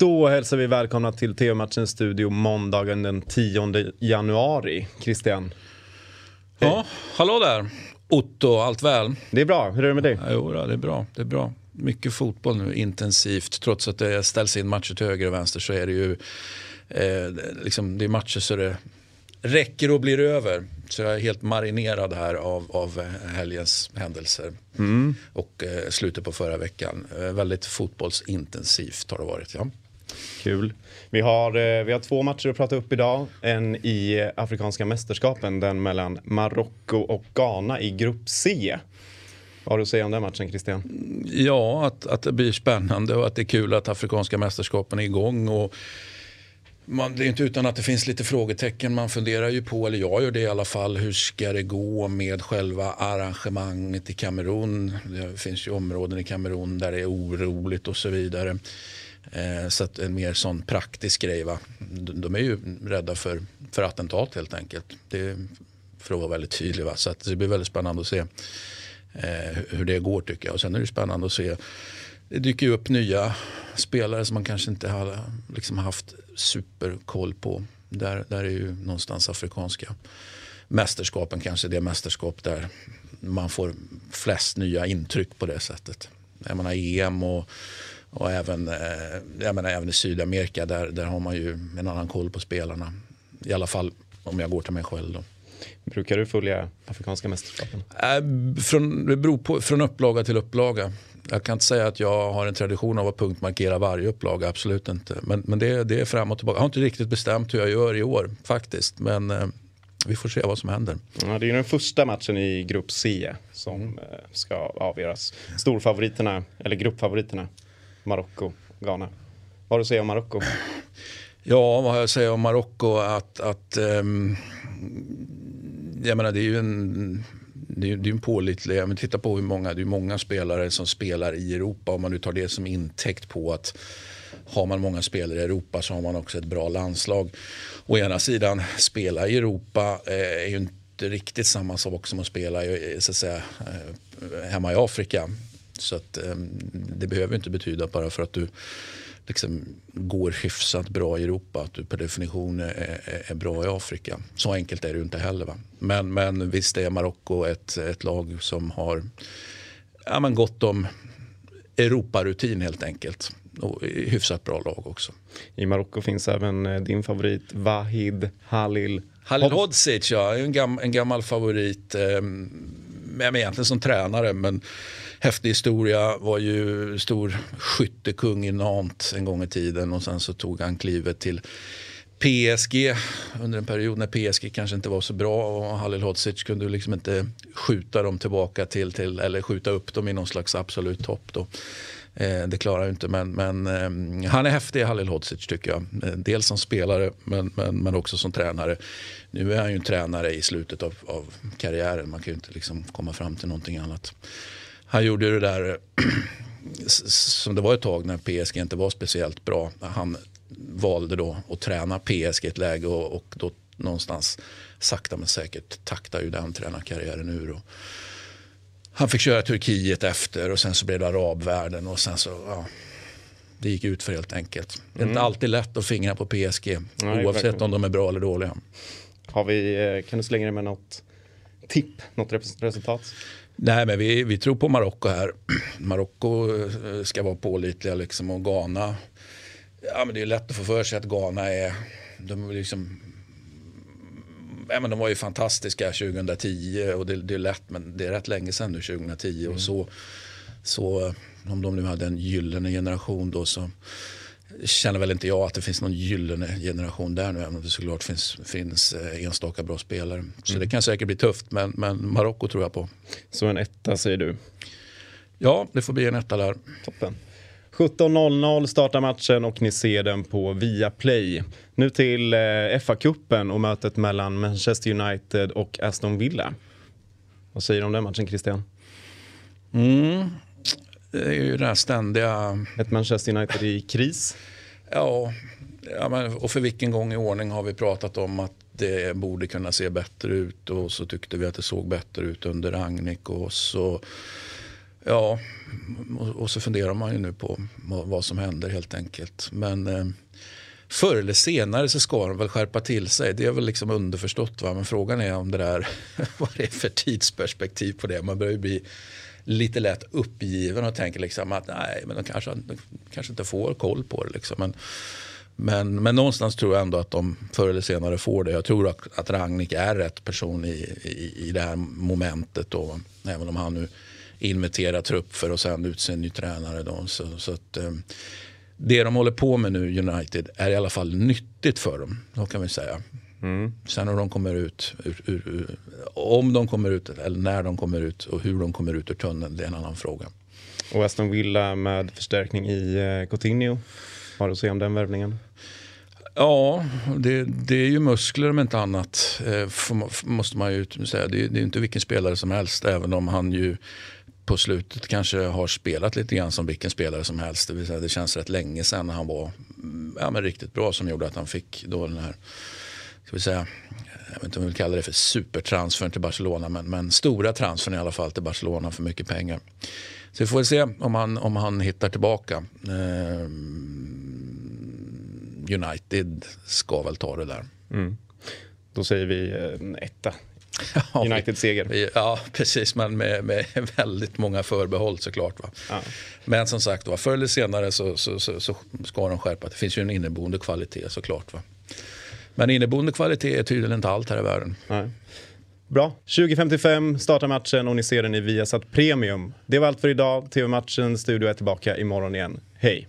Då hälsar vi välkomna till TV-matchens studio måndagen den 10 januari. Christian. Ja, hallå där. Otto, allt väl? Det är bra. Hur är det med dig? Ja, jo, det är bra. Det är bra. Mycket fotboll nu, intensivt. Trots att det ställs in matcher till höger och vänster så är det ju eh, liksom, det är matcher så det räcker och blir över. Så jag är helt marinerad här av, av helgens händelser. Mm. Och eh, slutet på förra veckan. Eh, väldigt fotbollsintensivt har det varit. Ja. Kul. Vi har, eh, vi har två matcher att prata upp idag. En i Afrikanska mästerskapen, den mellan Marocko och Ghana i grupp C. Vad har du att säga om den matchen Christian? Ja, att, att det blir spännande och att det är kul att Afrikanska mästerskapen är igång. Och man, det är inte utan att det finns lite frågetecken. Man funderar ju på, eller jag gör det i alla fall, hur ska det gå med själva arrangemanget i Kamerun? Det finns ju områden i Kamerun där det är oroligt och så vidare. Eh, så att en mer sån praktisk grej. Va? De, de är ju rädda för, för attentat helt enkelt. Det, för att vara väldigt tydlig. Va? Så att det blir väldigt spännande att se eh, hur det går tycker jag. Och sen är det spännande att se det dyker ju upp nya spelare som man kanske inte har liksom haft superkoll på. Där, där är ju någonstans afrikanska mästerskapen kanske det mästerskap där man får flest nya intryck på det sättet. Jag menar EM och, och även, eh, jag menar, även i Sydamerika där, där har man ju en annan koll på spelarna. I alla fall om jag går till mig själv. Då. Brukar du följa afrikanska mästerskapen? Äh, från, det beror på, från upplaga till upplaga. Jag kan inte säga att jag har en tradition av att punktmarkera varje upplaga, absolut inte. Men, men det, det är fram och tillbaka. Jag har inte riktigt bestämt hur jag gör i år faktiskt. Men eh, vi får se vad som händer. Ja, det är den första matchen i grupp C som mm. Ska avgöras. Storfavoriterna, eller gruppfavoriterna, Marocko, Ghana. Vad har du att säga om Marocko? Ja, vad har jag att säga om Marocko? Att, att um, jag menar, det är ju en det är, det är en pålitlig, men titta på hur många, det är många spelare som spelar i Europa. Om man nu tar det som intäkt på att har man många spelare i Europa så har man också ett bra landslag. Å ena sidan, spela i Europa eh, är ju inte riktigt samma sak som att spela så att säga, eh, hemma i Afrika. Så att, eh, det behöver inte betyda bara för att du liksom går hyfsat bra i Europa, att du per definition är, är, bra i Afrika. Så enkelt är det ju inte heller. Va? Men, men visst är Marocko ett, ett lag som har ja, men gott om Europarutin helt enkelt. Och hyfsat bra lag också. I Marocko finns även eh, din favorit Wahid Halil Halil Hodzic, ja. En, gam, en gammal favorit. Eh, egentligen som tränare. Men häftig historia. Var ju stor skyttekung i Nantes en gång i tiden och sen så tog han klivet till PSG under en period när PSG kanske inte var så bra och Halil Hodzic kunde liksom inte skjuta dem tillbaka till, till eller skjuta upp dem i någon slags absolut topp. Då. Eh, det klarar jag inte men, men eh, han är häftig Halil Hodzic tycker jag. Eh, dels som spelare men, men, men också som tränare. Nu är han ju en tränare i slutet av, av karriären. Man kan ju inte liksom komma fram till någonting annat. Han gjorde det där som det var ett tag när PSG inte var speciellt bra. Han valde då att träna PSG i ett läge och, och då någonstans sakta men säkert taktar ju den tränarkarriären ur. Och han fick köra Turkiet efter och sen så blev det arabvärlden och sen så, ja, det gick ut för helt enkelt. Det är inte mm. alltid lätt att fingra på PSG Nej, oavsett verkligen. om de är bra eller dåliga. Har vi, eh, kan du slänga dig med något tipp, något resultat? Nej, men vi, vi tror på Marocko här. Marocko eh, ska vara pålitliga liksom och Ghana. Ja, men det är lätt att få för sig att Ghana är, de är liksom ja, men de var ju fantastiska 2010 och det, det, är lätt men det är rätt länge sedan nu 2010 mm. och så, så om de nu hade en gyllene generation då så känner väl inte jag att det finns någon gyllene generation där nu även om det såklart finns, finns eh, enstaka bra spelare. Så mm. det kan säkert bli tufft men, men Marocko tror jag på. Så en etta säger du? Ja, det får bli en etta där. Toppen. 17.00 startar matchen och ni ser den på Viaplay. Nu till eh, FA-cupen och mötet mellan Manchester United och Aston Villa. Vad säger du om den matchen Christian? Mm. Det är ju det här ständiga... Ett Manchester United i kris? Ja, och för vilken gång i ordning har vi pratat om att det borde kunna se bättre ut och så tyckte vi att det såg bättre ut under Ragnik och så Ja, och, och, så funderar man ju nu på vad som händer helt enkelt. Men eh, förr eller senare så ska de väl skärpa till sig. Det är väl liksom underförstått. Va? Men frågan är om det där, vad det är för tidsperspektiv på det. Man börjar ju bli lite lätt uppgiven och tänker liksom att nej, men de kanske, de kanske inte får koll på det. Liksom. Men, men, men någonstans tror jag ändå att de förr eller senare får det. Jag tror att, att Ragnik är rätt person i, i, i det här momentet. Då, även om han nu inventerar trupp för och sen utse en ny tränare. Då. Så, så att, eh, det de håller på med nu, United, är i alla fall nyttigt för dem. Så kan vi säga. Mm. Sen hur de kommer ut, ur, ur, ur, om de kommer ut eller när de kommer ut och hur de kommer ut ur tunneln, det är en annan fråga. Och Aston Villa med förstärkning i eh, Coutinho. Har du att säga om den värvningen? Ja, det, det, är ju muskler om inte annat. Eh, måste man ju säga. Det, det är inte vilken spelare som helst. Även om han ju på slutet kanske har spelat lite grann som vilken spelare som helst. Det, vill säga, det känns rätt länge sedan han var ja, men riktigt bra som gjorde att han fick då den här ska vi säga, jag vet inte om vi vill kalla det för supertransfern till Barcelona men, men stora transfern i alla fall till Barcelona för mycket pengar. Så vi får se om han, om han hittar tillbaka. Eh, United ska väl ta det där. Mm. Då säger vi eh, etta. United-seger. Ja, precis. Men med, med, väldigt många förbehåll såklart. Va? Ja. Men som sagt, va, förr eller senare så, så, så, så, ska de skärpa. Det finns ju en inneboende kvalitet såklart. Va? Men inneboende kvalitet är tydligen inte allt här i världen. Nej. Bra. 20.55 startar matchen och ni ser den i Viasat Premium. Det var allt för idag. Tv-matchen, studio är tillbaka imorgon igen. Hej!